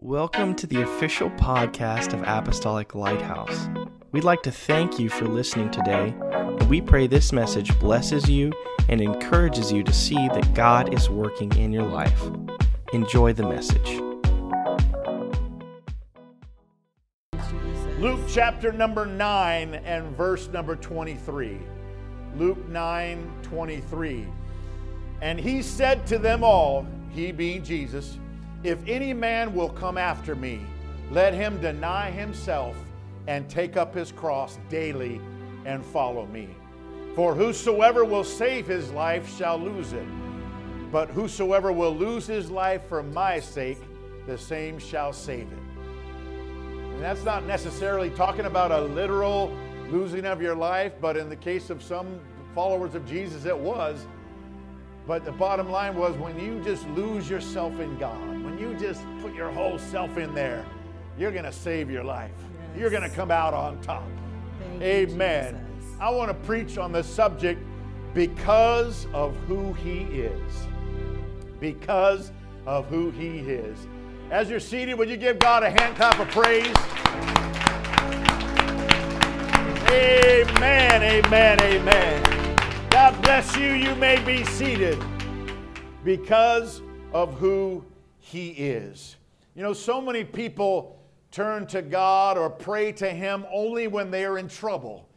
Welcome to the official podcast of Apostolic Lighthouse. We'd like to thank you for listening today, and we pray this message blesses you and encourages you to see that God is working in your life. Enjoy the message. Luke chapter number 9 and verse number 23. Luke 9 23. And he said to them all, he being Jesus, If any man will come after me, let him deny himself and take up his cross daily and follow me. For whosoever will save his life shall lose it. But whosoever will lose his life for my sake, the same shall save it. And that's not necessarily talking about a literal losing of your life, but in the case of some followers of Jesus, it was. But the bottom line was when you just lose yourself in God, when you just put your whole self in there, you're going to save your life. Yes. You're going to come out on top. Thank Amen. I want to preach on the subject because of who He is. Because of who He is. As you're seated, would you give God a hand clap of praise? Amen, amen, amen. Bless you. You may be seated because of who He is. You know, so many people turn to God or pray to Him only when they are in trouble.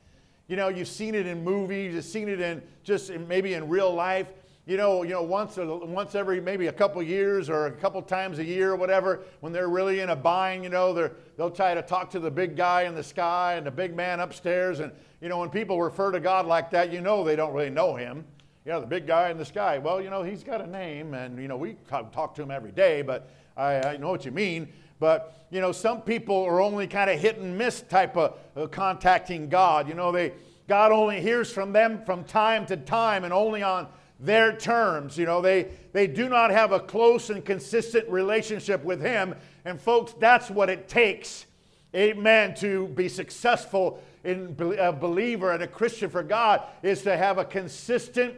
You know, you've seen it in movies, you've seen it in just maybe in real life. You know, you know, once once every maybe a couple years or a couple times a year or whatever, when they're really in a bind, you know, they'll try to talk to the big guy in the sky and the big man upstairs. And you know, when people refer to God like that, you know they don't really know Him. You know, the big guy in the sky. Well, you know, He's got a name, and you know, we talk talk to Him every day, but I, I know what you mean. But you know, some people are only kind of hit and miss type of uh, contacting God. You know, they God only hears from them from time to time and only on their terms. You know, they they do not have a close and consistent relationship with Him. And folks, that's what it takes. Amen. To be successful in a believer and a Christian for God is to have a consistent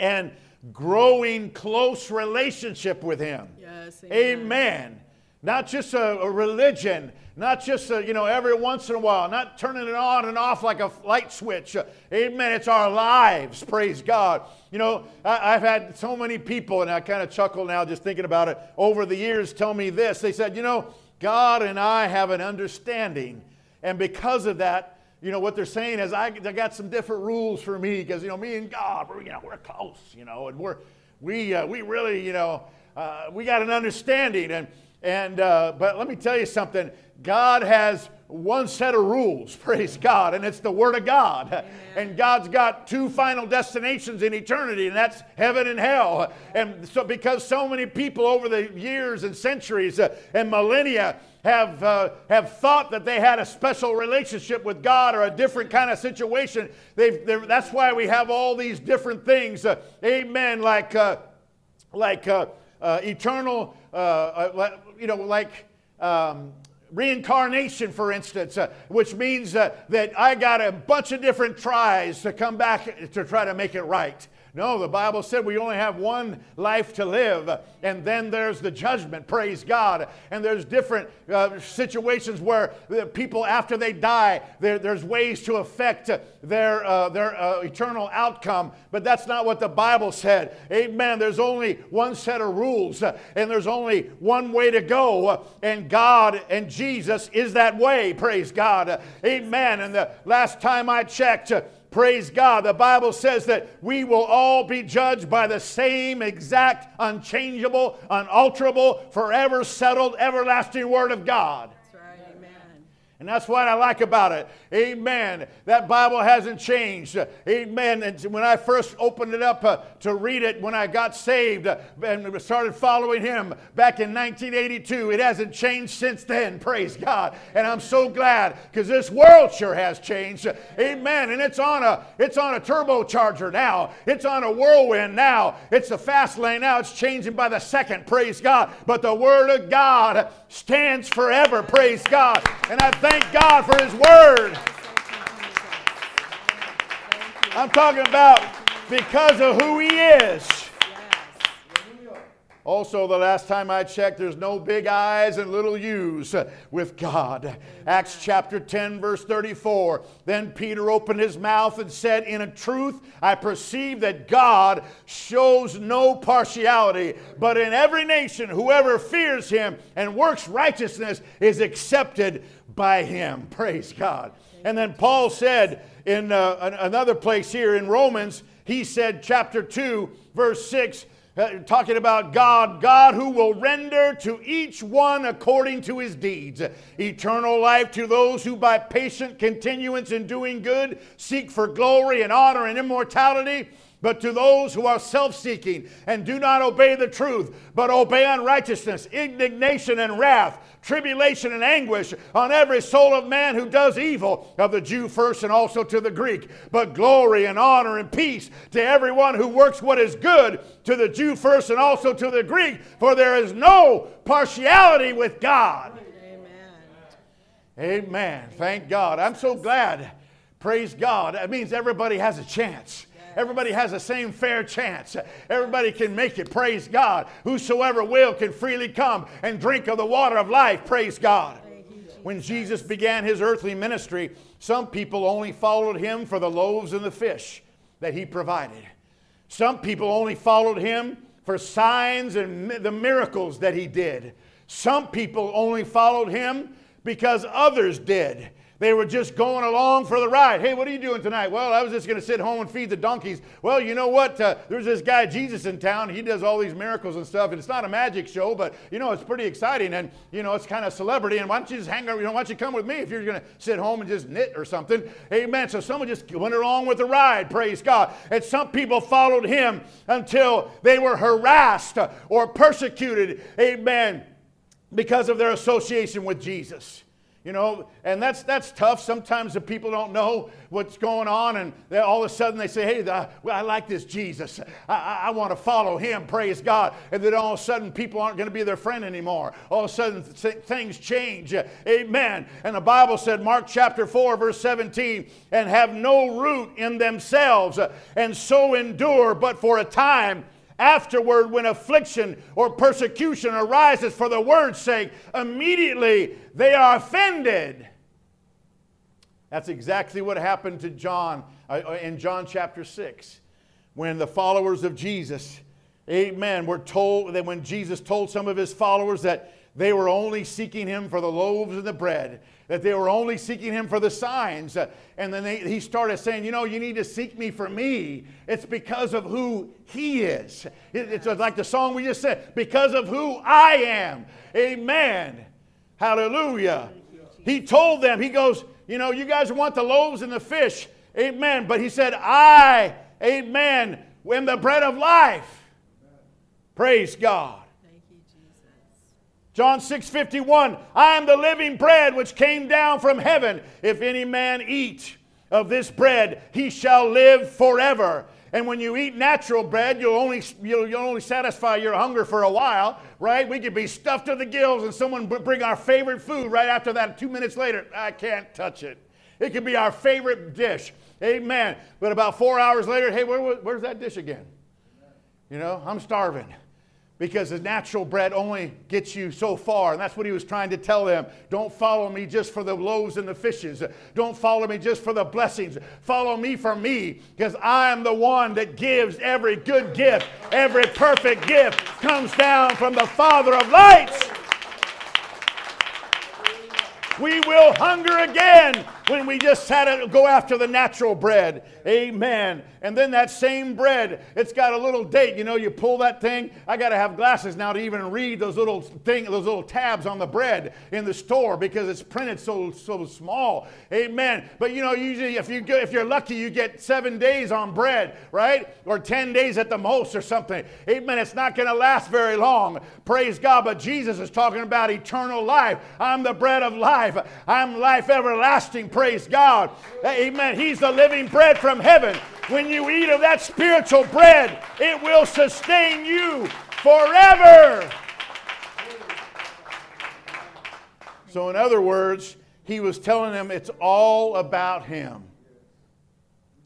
and growing close relationship with Him. Yes, Amen. amen. Not just a, a religion, not just a, you know every once in a while, not turning it on and off like a light switch. Amen. It's our lives. Praise God. You know, I, I've had so many people, and I kind of chuckle now just thinking about it. Over the years, tell me this. They said, you know, God and I have an understanding, and because of that, you know what they're saying is I, I got some different rules for me because you know me and God, we're you know we're close, you know, and we're we uh, we really you know uh, we got an understanding and and uh, but let me tell you something. God has one set of rules, praise God, and it's the Word of God. And God's got two final destinations in eternity, and that's heaven and hell. And so, because so many people over the years and centuries uh, and millennia have, uh, have thought that they had a special relationship with God or a different kind of situation, they've, that's why we have all these different things. Uh, amen. Like, uh, like uh, uh, eternal, uh, uh, you know, like um, reincarnation, for instance, uh, which means uh, that I got a bunch of different tries to come back to try to make it right. No, the Bible said we only have one life to live, and then there's the judgment, praise God. And there's different uh, situations where people, after they die, there, there's ways to affect their, uh, their uh, eternal outcome. But that's not what the Bible said. Amen. There's only one set of rules, and there's only one way to go, and God and Jesus is that way, praise God. Amen. And the last time I checked, Praise God. The Bible says that we will all be judged by the same exact, unchangeable, unalterable, forever settled, everlasting Word of God. And that's what I like about it. Amen. That Bible hasn't changed. Amen. And when I first opened it up uh, to read it when I got saved uh, and started following Him back in 1982, it hasn't changed since then. Praise God. And I'm so glad because this world sure has changed. Amen. And it's on a it's on a turbocharger now. It's on a whirlwind now. It's the fast lane now. It's changing by the second. Praise God. But the Word of God stands forever. Praise God. And I thank God for His Word. I'm talking about because of who He is. Also, the last time I checked, there's no big I's and little U's with God. Acts chapter 10, verse 34. Then Peter opened his mouth and said, In a truth, I perceive that God shows no partiality, but in every nation, whoever fears him and works righteousness is accepted by him. Praise God. And then Paul said in uh, another place here in Romans, he said, chapter 2, verse 6, uh, talking about God, God who will render to each one according to his deeds. Eternal life to those who by patient continuance in doing good seek for glory and honor and immortality. But to those who are self seeking and do not obey the truth, but obey unrighteousness, indignation and wrath, tribulation and anguish on every soul of man who does evil, of the Jew first and also to the Greek. But glory and honor and peace to everyone who works what is good, to the Jew first and also to the Greek, for there is no partiality with God. Amen. Amen. Thank God. I'm so glad. Praise God. That means everybody has a chance. Everybody has the same fair chance. Everybody can make it. Praise God. Whosoever will can freely come and drink of the water of life. Praise God. When Jesus began his earthly ministry, some people only followed him for the loaves and the fish that he provided. Some people only followed him for signs and the miracles that he did. Some people only followed him because others did. They were just going along for the ride. Hey, what are you doing tonight? Well, I was just going to sit home and feed the donkeys. Well, you know what? Uh, there's this guy, Jesus, in town. He does all these miracles and stuff. And it's not a magic show, but, you know, it's pretty exciting. And, you know, it's kind of celebrity. And why don't you just hang out? You know, why don't you come with me if you're going to sit home and just knit or something? Amen. So someone just went along with the ride. Praise God. And some people followed him until they were harassed or persecuted. Amen. Because of their association with Jesus. You know, and that's that's tough. Sometimes the people don't know what's going on, and all of a sudden they say, "Hey, the, well, I like this Jesus. I, I, I want to follow him. Praise God." And then all of a sudden, people aren't going to be their friend anymore. All of a sudden, th- things change. Amen. And the Bible said, Mark chapter four, verse seventeen, and have no root in themselves, and so endure, but for a time. Afterward, when affliction or persecution arises for the word's sake, immediately they are offended. That's exactly what happened to John uh, uh, in John chapter 6 when the followers of Jesus, amen, were told that when Jesus told some of his followers that they were only seeking him for the loaves and the bread, that they were only seeking him for the signs. And then they, he started saying, You know, you need to seek me for me. It's because of who he is. It's like the song we just said, because of who I am. Amen. Hallelujah. He told them, He goes, You know, you guys want the loaves and the fish. Amen. But he said, I, amen, am the bread of life. Praise God. John 6 51, I am the living bread which came down from heaven. If any man eat of this bread, he shall live forever. And when you eat natural bread, you'll only, you'll, you'll only satisfy your hunger for a while, right? We could be stuffed to the gills and someone bring our favorite food right after that. Two minutes later, I can't touch it. It could be our favorite dish. Amen. But about four hours later, hey, where, where's that dish again? You know, I'm starving because the natural bread only gets you so far. And that's what he was trying to tell them. Don't follow me just for the loaves and the fishes. Don't follow me just for the blessings. Follow me for me because I am the one that gives every good gift. Every perfect gift comes down from the Father of lights. We will hunger again when we just had to go after the natural bread. Amen. And then that same bread, it's got a little date. You know, you pull that thing. I got to have glasses now to even read those little thing, those little tabs on the bread in the store because it's printed so so small. Amen. But you know, usually if you go, if you're lucky, you get seven days on bread, right? Or ten days at the most, or something. Amen. It's not going to last very long. Praise God. But Jesus is talking about eternal life. I'm the bread of life. I'm life everlasting. Praise God. Amen. He's the living bread from heaven. When you eat of that spiritual bread, it will sustain you forever. So, in other words, he was telling them it's all about him.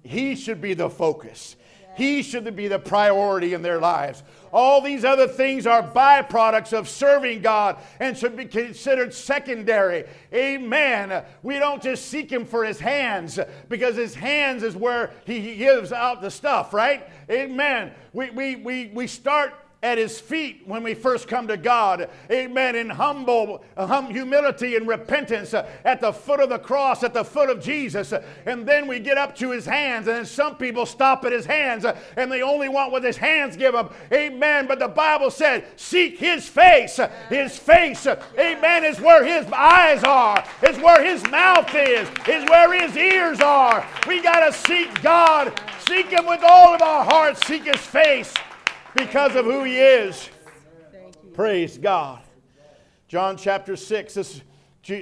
He should be the focus. He should be the priority in their lives. All these other things are byproducts of serving God and should be considered secondary. Amen. We don't just seek Him for His hands because His hands is where He gives out the stuff, right? Amen. We, we, we, we start at his feet when we first come to God. Amen. In humble hum, humility and repentance uh, at the foot of the cross, at the foot of Jesus. Uh, and then we get up to his hands. And then some people stop at his hands uh, and they only want what his hands give them. Amen. But the Bible said, seek his face. His face, amen, is where his eyes are, is where his mouth is, is where his ears are. We got to seek God. Seek him with all of our hearts. Seek his face because of who he is. Praise God. John chapter 6. This,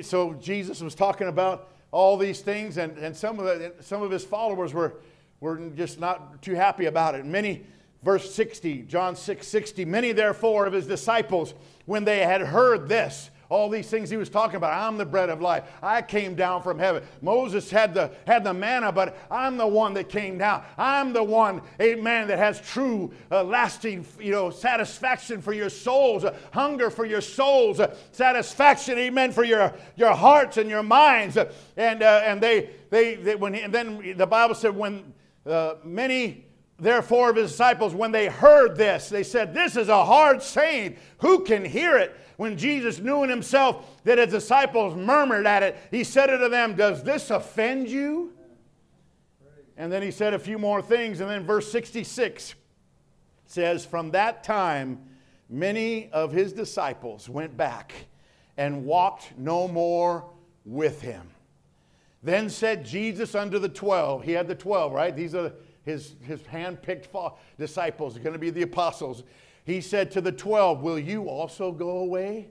so Jesus was talking about all these things, and, and some, of the, some of his followers were, were just not too happy about it. Many, verse 60, John 6 60, many therefore of his disciples, when they had heard this, all these things he was talking about. I'm the bread of life. I came down from heaven. Moses had the, had the manna, but I'm the one that came down. I'm the one, amen, that has true, uh, lasting, you know, satisfaction for your souls, uh, hunger for your souls, uh, satisfaction, amen, for your, your hearts and your minds. and, uh, and they, they, they, when, and then the Bible said, when uh, many therefore of his disciples, when they heard this, they said, This is a hard saying. Who can hear it? when Jesus knew in himself that his disciples murmured at it, he said unto them, Does this offend you? And then he said a few more things. And then verse 66 says, From that time, many of his disciples went back and walked no more with him. Then said Jesus unto the twelve, he had the twelve, right? These are his, his hand picked disciples, going to be the apostles. He said to the twelve, Will you also go away?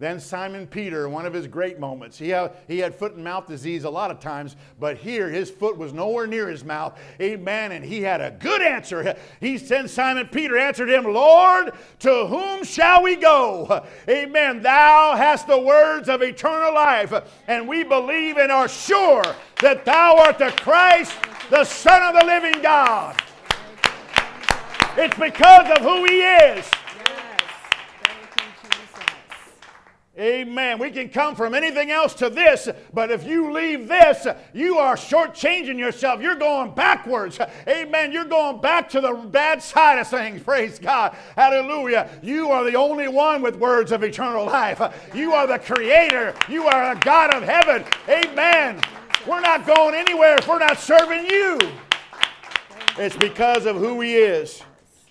Then Simon Peter, one of his great moments, he had, he had foot and mouth disease a lot of times, but here his foot was nowhere near his mouth. Amen. And he had a good answer. He said, Simon Peter answered him, Lord, to whom shall we go? Amen. Thou hast the words of eternal life, and we believe and are sure that thou art the Christ, the Son of the living God. It's because of who He is. Amen. We can come from anything else to this, but if you leave this, you are shortchanging yourself. You're going backwards. Amen. You're going back to the bad side of things. Praise God. Hallelujah. You are the only one with words of eternal life. You are the creator. You are a God of heaven. Amen. We're not going anywhere if we're not serving you. It's because of who He is.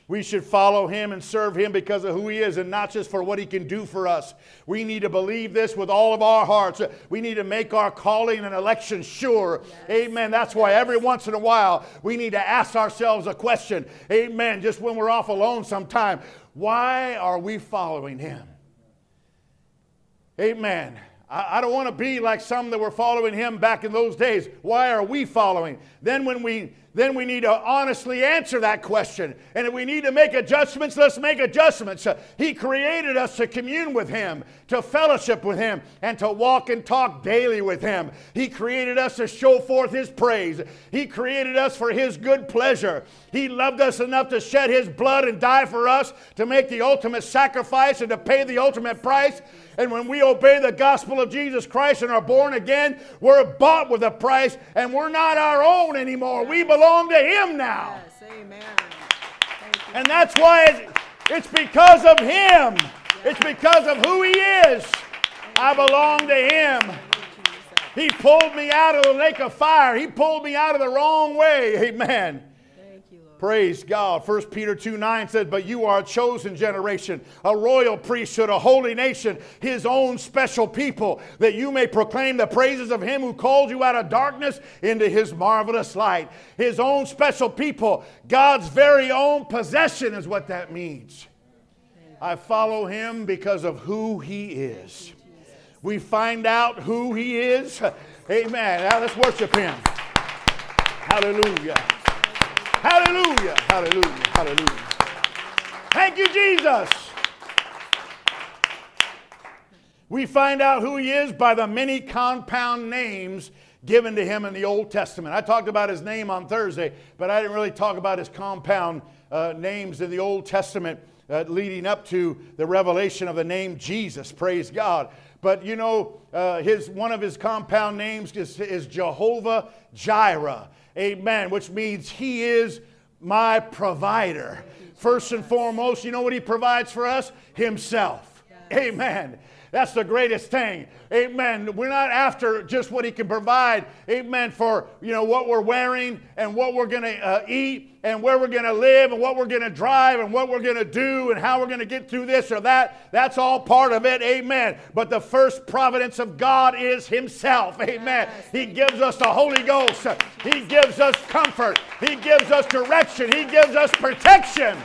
We should follow him and serve him because of who he is and not just for what he can do for us. We need to believe this with all of our hearts. We need to make our calling and election sure. Yes. Amen. That's why every once in a while we need to ask ourselves a question. Amen. Just when we're off alone sometime. Why are we following him? Amen. I, don't want to be like some that were following him back in those days. Why are we following? Then when we then we need to honestly answer that question. And if we need to make adjustments, let's make adjustments. He created us to commune with Him, to fellowship with Him, and to walk and talk daily with Him. He created us to show forth His praise. He created us for His good pleasure. He loved us enough to shed His blood and die for us, to make the ultimate sacrifice and to pay the ultimate price. And when we obey the gospel of Jesus Christ and are born again, we're bought with a price and we're not our own anymore. We belong to Him now. Yes, amen. And that's why it's because of Him. It's because of who He is. I belong to Him. He pulled me out of the lake of fire. He pulled me out of the wrong way. Amen. Praise God. 1 Peter 2 9 says, But you are a chosen generation, a royal priesthood, a holy nation, his own special people, that you may proclaim the praises of him who called you out of darkness into his marvelous light. His own special people, God's very own possession is what that means. I follow him because of who he is. We find out who he is. Amen. Now let's worship him. Hallelujah. Hallelujah. Hallelujah. Hallelujah. Thank you, Jesus. We find out who he is by the many compound names given to him in the Old Testament. I talked about his name on Thursday, but I didn't really talk about his compound uh, names in the Old Testament uh, leading up to the revelation of the name Jesus. Praise God. But you know, uh, his, one of his compound names is, is Jehovah Jireh. Amen, which means he is my provider. First and foremost, you know what he provides for us? Himself. Amen. That's the greatest thing. Amen. We're not after just what he can provide. Amen. For, you know, what we're wearing and what we're going to uh, eat and where we're going to live and what we're going to drive and what we're going to do and how we're going to get through this or that. That's all part of it. Amen. But the first providence of God is himself. Amen. He gives us the Holy Ghost. He gives us comfort. He gives us direction. He gives us protection.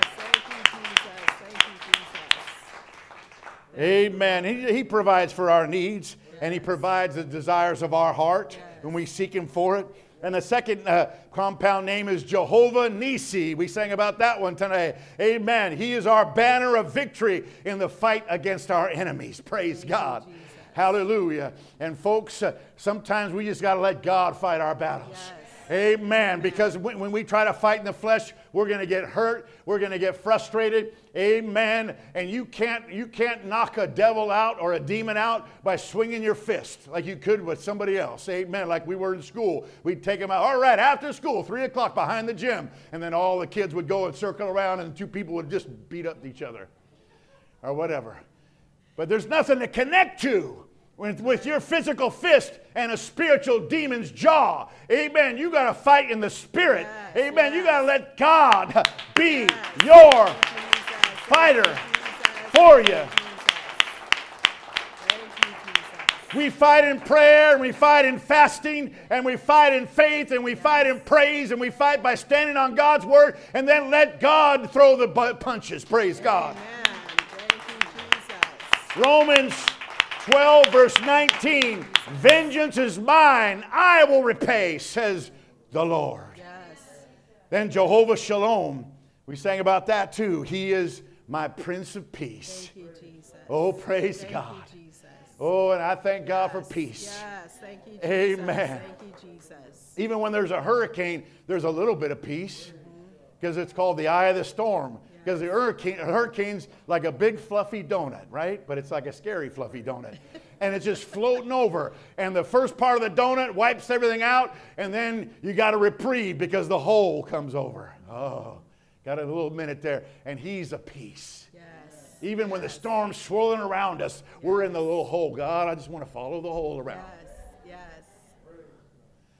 Amen. He, he provides for our needs and He provides the desires of our heart when we seek Him for it. And the second uh, compound name is Jehovah Nisi. We sang about that one tonight. Amen. He is our banner of victory in the fight against our enemies. Praise God. Hallelujah. And folks, uh, sometimes we just got to let God fight our battles. Yes. Amen. Because when, when we try to fight in the flesh, we're going to get hurt. We're going to get frustrated. Amen. And you can't you can't knock a devil out or a demon out by swinging your fist like you could with somebody else. Amen. Like we were in school, we'd take them out. All right, after school, three o'clock behind the gym, and then all the kids would go and circle around, and two people would just beat up each other, or whatever. But there's nothing to connect to with, with your physical fist and a spiritual demon's jaw. Amen. You got to fight in the spirit. Yes, Amen. Yes. You got to let God be yes. your fighter for you. We fight in prayer and we fight in fasting and we fight in faith and we fight in praise and we fight by standing on God's word and then let God throw the punches. Praise God. Romans 12, verse 19 Vengeance is mine, I will repay, says the Lord. Yes. Then Jehovah Shalom, we sang about that too. He is my Prince of Peace. You, oh, praise thank God. You, oh, and I thank God yes. for peace. Yes, thank you, Jesus. Amen. Thank you, Jesus. Even when there's a hurricane, there's a little bit of peace because mm-hmm. it's called the eye of the storm. Because the hurricane, hurricane's like a big fluffy donut, right? But it's like a scary fluffy donut. and it's just floating over. And the first part of the donut wipes everything out, and then you got a reprieve because the hole comes over. Oh, got a little minute there. And he's a peace. Yes. Even yes. when the storm's swirling around us, yes. we're in the little hole. God, I just want to follow the hole around. Yes, yes.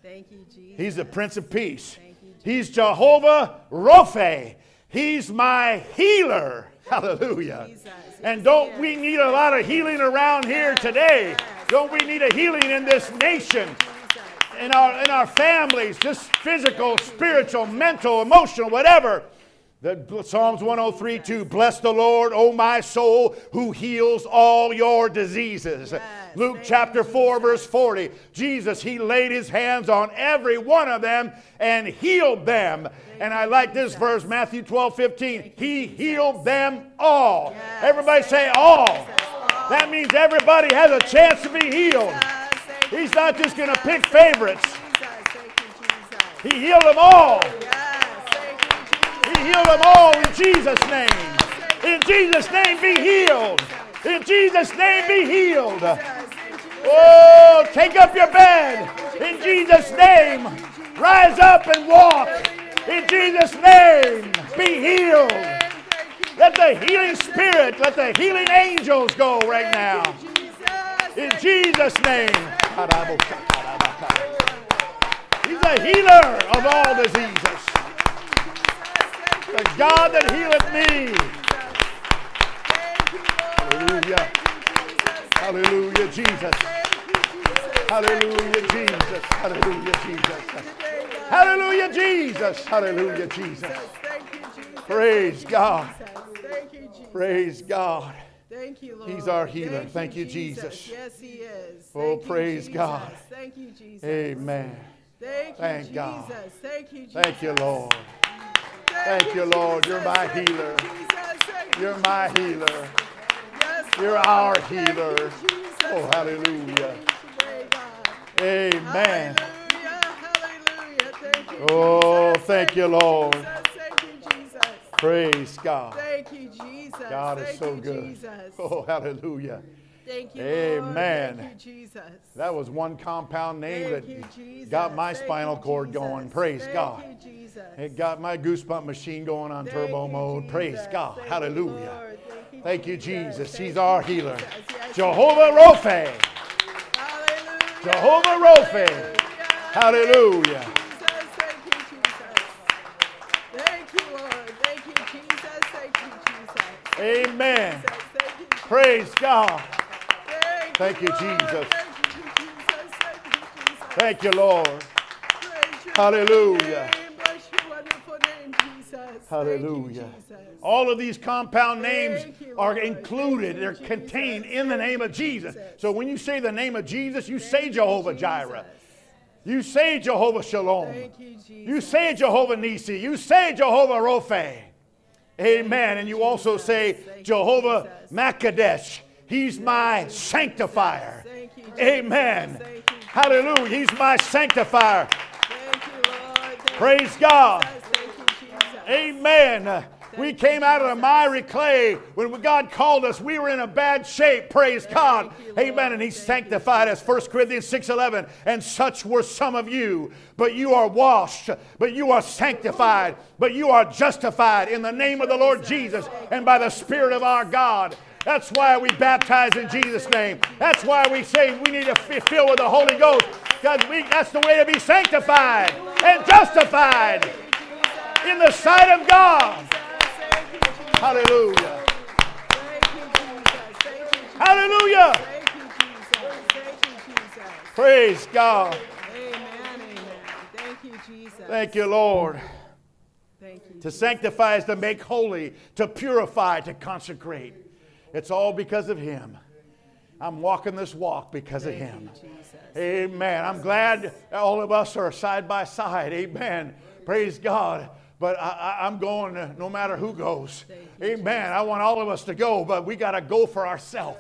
Thank you, Jesus. He's the Prince of Peace. You, He's Jehovah Rophe. He's my healer. Hallelujah. And don't we need a lot of healing around here today? Don't we need a healing in this nation? In our, in our families, just physical, spiritual, mental, emotional, whatever. The, Psalms 103 2 Bless the Lord, O my soul, who heals all your diseases. Yes, Luke chapter 4, verse 40. Jesus, he laid his hands on every one of them and healed them. And I like this verse, Matthew 12 15. He healed them all. Everybody say all. That means everybody has a chance to be healed. He's not just going to pick favorites, he healed them all heal them all in Jesus' name. In Jesus' name, be healed. In Jesus' name, be healed. Oh, take up your bed. In Jesus' name, rise up and walk. In Jesus' name, be healed. Let the healing spirit, let the healing angels go right now. In Jesus' name. He's a healer of all diseases. The God that healeth me. Hallelujah. Hallelujah, Jesus. Hallelujah, Jesus. Hallelujah, Jesus. Hallelujah, Jesus. Hallelujah, Jesus. Praise God. Thank you, Jesus. Praise God. Thank you, Lord. He's our healer. Thank, Thank you, Jesus. Jesus. Yes, He is. Oh, praise God. Thank you, Jesus. Amen. Thank, Thank you, God. Jesus. Thank you, Jesus. Thank you, Lord. Thank you, Lord. You're my healer. You're my healer. You're our healer. Oh, hallelujah. Amen. Oh, thank you, Lord. Jesus. Thank you, Jesus. Praise God. Thank you, Jesus. God is so good. Oh, hallelujah. Thank you, Amen. Lord. Thank you, Jesus. That was one compound name Thank that you, Jesus. got my Thank spinal cord Jesus. going. Praise Thank God. you, Jesus. It got my goosebump machine going on Thank turbo mode. Praise God. Hallelujah. Thank you, Jesus. Thank He's our Jesus. healer. Yes, Jehovah Rophe. Hallelujah. Jehovah Rophe. Hallelujah. Jesus, thank you, Jesus. Thank you, Lord. Thank you, Jesus. Thank you, Jesus. Amen. Jesus, Thank you, Jesus. Praise God. Thank, you, Jesus. Thank you, Jesus. Thank you, Jesus. Thank you, Lord. Hallelujah. name. Bless your wonderful name, Jesus. Hallelujah. Thank you, Jesus. All of these compound names you, are included, they're Jesus. contained in the name of Jesus. Jesus. So when you say the name of Jesus, you say Thank you, Jehovah Jireh. You say Jehovah Shalom. Thank you, Jesus. You say Jehovah Nisi. You say Jehovah Rophe. Amen. And you also say Jehovah. Makadesh. He's my sanctifier. Thank you, Jesus. Amen. Thank you, Jesus. Hallelujah. He's my sanctifier. Thank you, Lord. Thank Praise God. Amen. Uh, we came out of the miry clay. When God called us, we were in a bad shape. Praise God. Amen. And He sanctified us. 1 Corinthians 6.11. And such were some of you. But you are washed. But you are sanctified. But you are justified in the name of the Lord Jesus and by the Spirit of our God. That's why we baptize in Jesus' name. That's why we say we need to be filled with the Holy Ghost. Because we, that's the way to be sanctified and justified in the sight of God. Thank you. Hallelujah. Thank you. Thank you. Hallelujah. Thank you. Thank you. Praise God. Amen. Amen. Thank you, Jesus. Thank you, Lord. Thank you. To sanctify is to make holy, to purify, to consecrate. It's all because of Him. I'm walking this walk because of Him. Jesus. Amen. I'm glad all of us are side by side. Amen. Praise God. But I, I, I'm going no matter who goes. Amen. I want all of us to go, but we got to go for ourselves.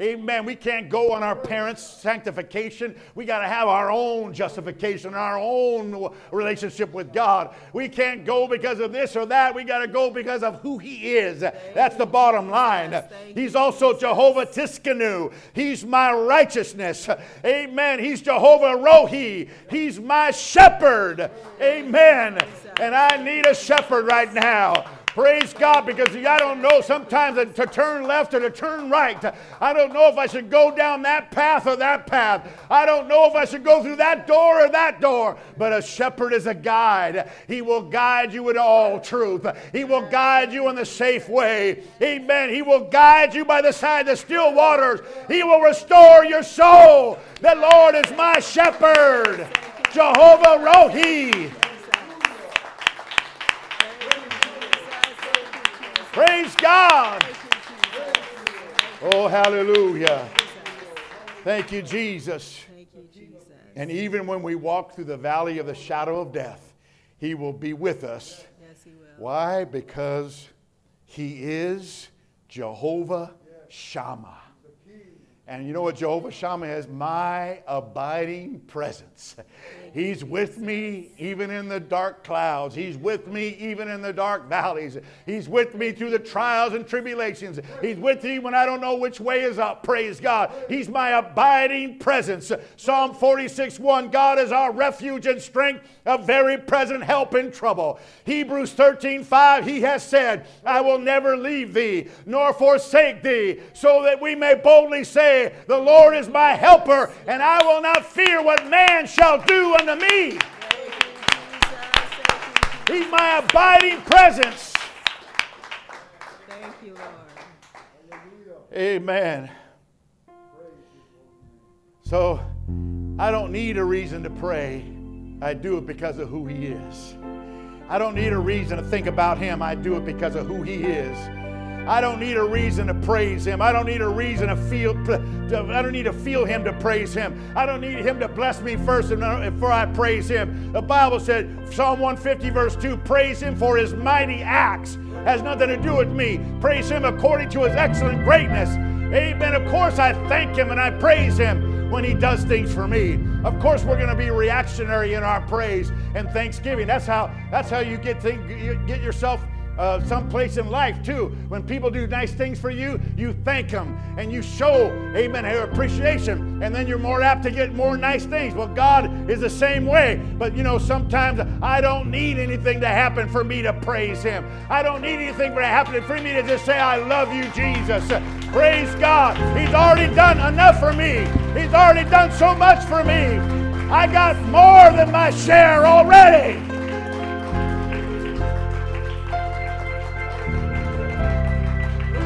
Amen. We can't go on our parents' sanctification. We got to have our own justification, our own relationship with God. We can't go because of this or that. We got to go because of who He is. That's the bottom line. He's also Jehovah Tsidkenu. He's my righteousness. Amen. He's Jehovah Rohi. He's my shepherd. Amen. And I need a shepherd right now. Praise God, because I don't know sometimes to turn left or to turn right. I don't know if I should go down that path or that path. I don't know if I should go through that door or that door. But a shepherd is a guide. He will guide you in all truth. He will guide you in the safe way. Amen. He will guide you by the side of the still waters. He will restore your soul. The Lord is my shepherd. Jehovah Rohi. Praise God. Oh, hallelujah. Thank you, Jesus. Thank you, Jesus. And even when we walk through the valley of the shadow of death, He will be with us. Yes, He will. Why? Because He is Jehovah Shammah. And you know what Jehovah Shammah is? My abiding presence. He's with me even in the dark clouds. He's with me even in the dark valleys. He's with me through the trials and tribulations. He's with me when I don't know which way is up. Praise God. He's my abiding presence. Psalm 46 1 God is our refuge and strength, a very present help in trouble. Hebrews 13 5 He has said, I will never leave thee nor forsake thee, so that we may boldly say, The Lord is my helper, and I will not fear what man shall do unto me. He's my abiding presence. Thank you, Lord. Amen. So I don't need a reason to pray. I do it because of who He is. I don't need a reason to think about Him. I do it because of who He is. I don't need a reason to praise Him. I don't need a reason to feel. I don't need to feel Him to praise Him. I don't need Him to bless me first uh, before I praise Him. The Bible said, Psalm 150, verse 2, praise Him for His mighty acts. Has nothing to do with me. Praise Him according to His excellent greatness. Amen. Of course, I thank Him and I praise Him when He does things for me. Of course, we're going to be reactionary in our praise and thanksgiving. That's how that's how you get thing, you get yourself uh, someplace in life too. When people do nice things for you, you thank them and you show, amen, your appreciation, and then you're more apt to get more nice things. Well, God is the same way. But you know, sometimes I don't need anything to happen for me to praise Him. I don't need anything to happen for me to just say, I love you, Jesus. Praise God. He's already done enough for me, He's already done so much for me. I got more than my share already.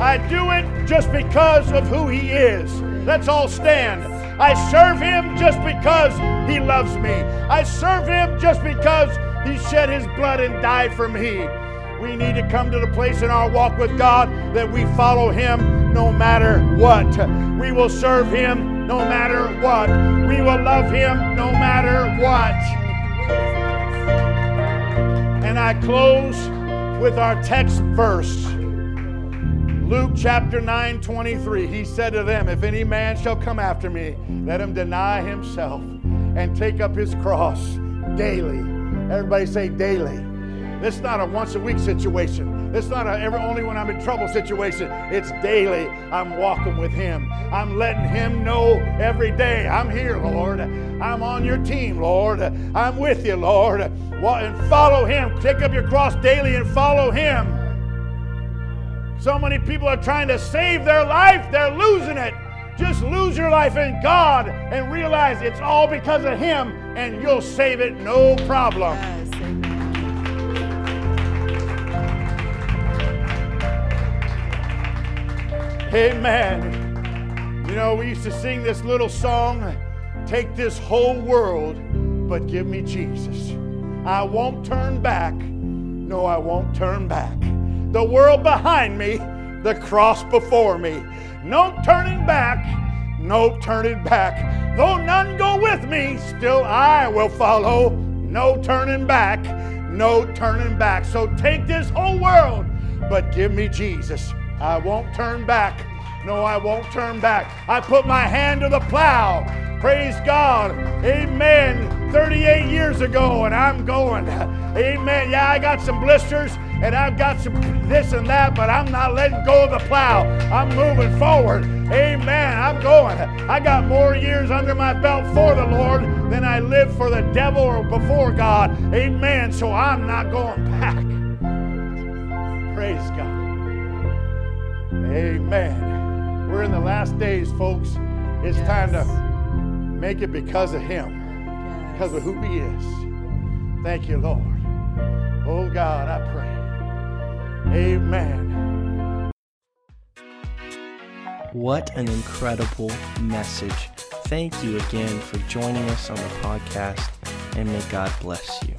I do it just because of who He is. Let's all stand. I serve Him just because He loves me. I serve Him just because He shed His blood and died for me. We need to come to the place in our walk with God that we follow Him no matter what. We will serve Him no matter what. We will love Him no matter what. And I close with our text verse. Luke chapter 9, 23, he said to them, If any man shall come after me, let him deny himself and take up his cross daily. Everybody say daily. This is not a once a week situation. Is not a only when I'm in trouble situation. It's daily. I'm walking with him. I'm letting him know every day. I'm here, Lord. I'm on your team, Lord. I'm with you, Lord. And follow him. Take up your cross daily and follow him. So many people are trying to save their life, they're losing it. Just lose your life in God and realize it's all because of Him, and you'll save it no problem. Yes, amen. Amen. You know, we used to sing this little song Take this whole world, but give me Jesus. I won't turn back. No, I won't turn back. The world behind me, the cross before me. No turning back, no turning back. Though none go with me, still I will follow. No turning back, no turning back. So take this whole world, but give me Jesus. I won't turn back. No, I won't turn back. I put my hand to the plow. Praise God. Amen. 38 years ago, and I'm going. Amen. Yeah, I got some blisters and I've got some this and that, but I'm not letting go of the plow. I'm moving forward. Amen. I'm going. I got more years under my belt for the Lord than I lived for the devil or before God. Amen. So I'm not going back. Praise God. Amen. We're in the last days, folks. It's Yes. time to make it because of Him, because of who He is. Thank you, Lord. Oh God, I pray. Amen. What an incredible message. Thank you again for joining us on the podcast, and may God bless you.